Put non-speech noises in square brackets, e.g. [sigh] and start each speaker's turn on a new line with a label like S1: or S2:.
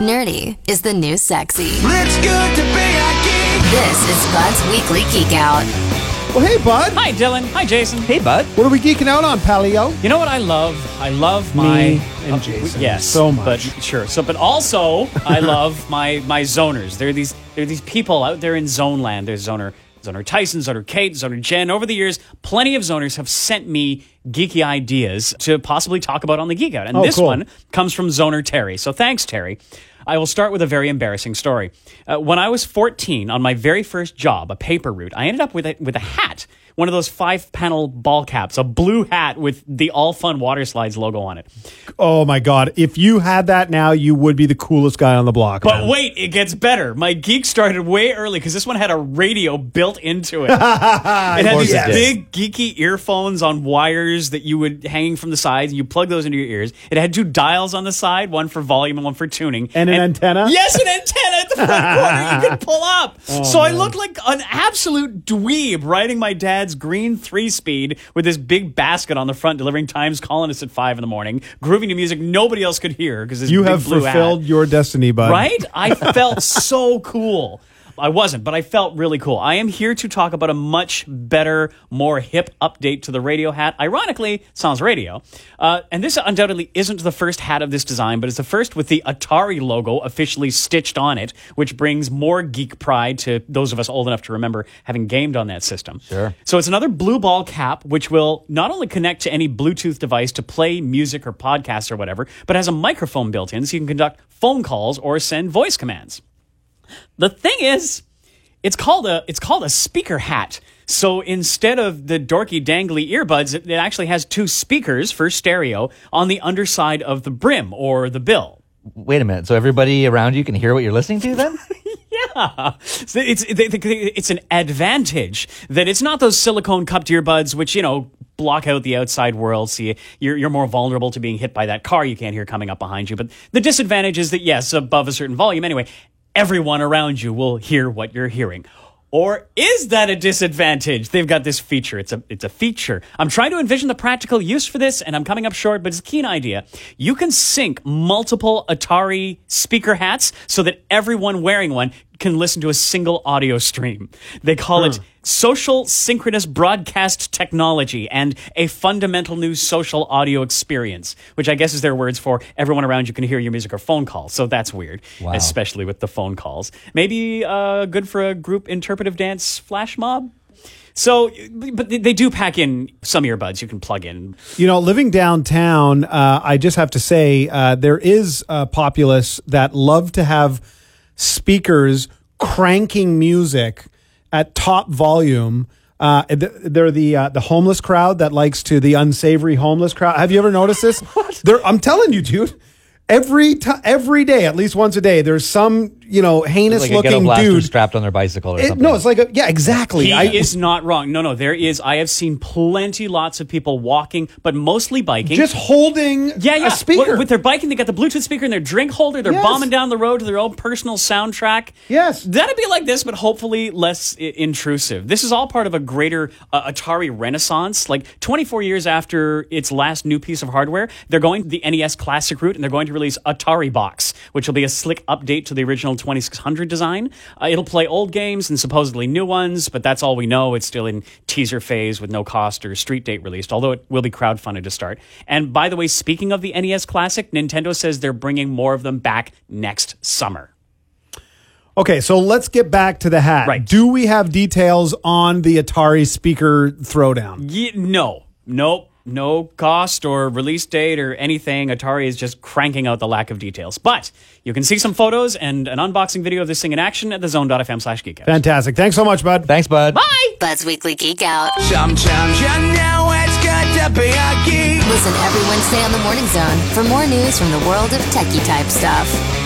S1: Nerdy is the new sexy.
S2: It's good to be a geek.
S1: This is Bud's Weekly Geek Out.
S3: Well, hey, bud.
S4: Hi, Dylan. Hi, Jason.
S5: Hey, bud.
S3: What are we geeking out on, Palio?
S4: You know what I love? I love my
S3: Me and
S4: uh,
S3: Jason.
S4: yes,
S3: So much.
S4: But sure. So, but also I [laughs] love my my zoners. There are these there are these people out there in zone land. There's zoner zoner Tyson, zoner Kate, zoner Jen. Over the years, plenty of zoners have sent me geeky ideas to possibly talk about on the Geek Out, and
S3: Oh,
S4: this
S3: cool.
S4: one comes from zoner Terry. So thanks, Terry. I will start with a very embarrassing story. Uh, when I was 14, on my very first job, a paper route, I ended up with a, with a hat, one of those five panel ball caps, a blue hat with the All Fun Water Slides logo on it.
S3: Oh my God! If you had that now, you would be the coolest guy on the block.
S4: But
S3: man.
S4: wait, it gets better. My geek started way early because this one had a radio built into it. [laughs] it had these
S3: it
S4: big geeky earphones on wires that you would hanging from the sides. You plug those into your ears. It had two dials on the side, one for volume and one for tuning,
S3: And an antenna?
S4: Yes, an antenna at the front [laughs] corner you could pull up. Oh, so I looked like an absolute dweeb riding my dad's green three-speed with this big basket on the front, delivering Times colonists at five in the morning, grooving to music nobody else could hear because
S3: you have
S4: blue hat.
S3: fulfilled your destiny, bud.
S4: Right? I [laughs] felt so cool. I wasn't, but I felt really cool. I am here to talk about a much better, more hip update to the radio hat. Ironically, sounds radio. Uh, and this undoubtedly isn't the first hat of this design, but it's the first with the Atari logo officially stitched on it, which brings more geek pride to those of us old enough to remember having gamed on that system.
S5: Sure.
S4: So it's another blue ball cap, which will not only connect to any Bluetooth device to play music or podcasts or whatever, but has a microphone built in so you can conduct phone calls or send voice commands. The thing is, it's called a it's called a Speakerhat. So instead of the dorky dangly earbuds, it, it actually has two speakers for stereo on the underside of the brim or the bill.
S5: Wait a minute. So everybody around you can hear what you're listening to then? [laughs]
S4: Yeah, So it's it's an advantage that it's not those silicone cupped earbuds which you know block out the outside world. So you, you're you're more vulnerable to being hit by that car you can't hear coming up behind you. But the disadvantage is that yes, above a certain volume anyway, everyone around you will hear what you're hearing. Or is that a disadvantage? They've got this feature. It's a it's a feature. I'm trying to envision the practical use for this, and I'm coming up short, but it's a keen idea. You can sync multiple Atari Speakerhats so that everyone wearing one can listen to a single audio stream. They call it social synchronous broadcast technology and a fundamental new social audio experience, which I guess is their words for everyone around you can hear your music or phone calls. So that's weird, especially with the phone calls. Maybe uh, good for a group interpretive dance flash mob. So, but they- they do pack in some earbuds you can plug in.
S3: You know, living downtown, uh, I just have to say uh, there is a populace that love to have speakers cranking music at top volume. Uh, they're the uh, the homeless crowd that likes to the unsavory homeless crowd. Have you ever noticed this? [laughs] I'm telling you, dude. Every time, every day, at least once a day, there's some you know heinous
S5: like a ghetto
S3: looking
S5: blaster
S3: dude.
S5: strapped on their bicycle or
S3: It-
S5: something.
S3: no, it's like a, yeah, exactly.
S4: He
S3: I-
S4: is not wrong. No, no, there is. I have seen plenty, lots of people walking, but mostly biking.
S3: just holding
S4: yeah, yeah.
S3: a speaker.
S4: With, with their biking, they got the Bluetooth speaker in their drink holder. They're
S3: Yes.
S4: bombing down the road to their own personal soundtrack.
S3: Yes.
S4: That'd be like this, but hopefully less I- intrusive. This is all part of a greater uh, Atari renaissance. Like 24 years after its last new piece of hardware, they're going the NES Classic route and they're going to release Ataribox, which will be a slick update to the original 2600 design. Uh, it'll play old games and supposedly new ones, but that's all we know. It's still in teaser phase with no cost or street date released, although it will be crowdfunded to start. And by the way, speaking of the NES Classic, Nintendo says they're bringing more of them back next summer.
S3: Okay, so let's get back to the hat.
S4: Right.
S3: Do we have details on the Atari speaker throwdown?
S4: Ye- no, nope, no cost or release date or anything. Atari is just cranking out the lack of details. But you can see some photos and an unboxing video of this thing in action at thezone.fm slash geekout.
S3: Fantastic. Thanks so much, bud.
S5: Thanks, bud.
S4: Bye!
S1: Bud's Weekly Geek Out.
S2: Sometimes you know it's good to be a geek.
S1: Listen every Wednesday on the Morning Zone for more news from the world of techie type stuff.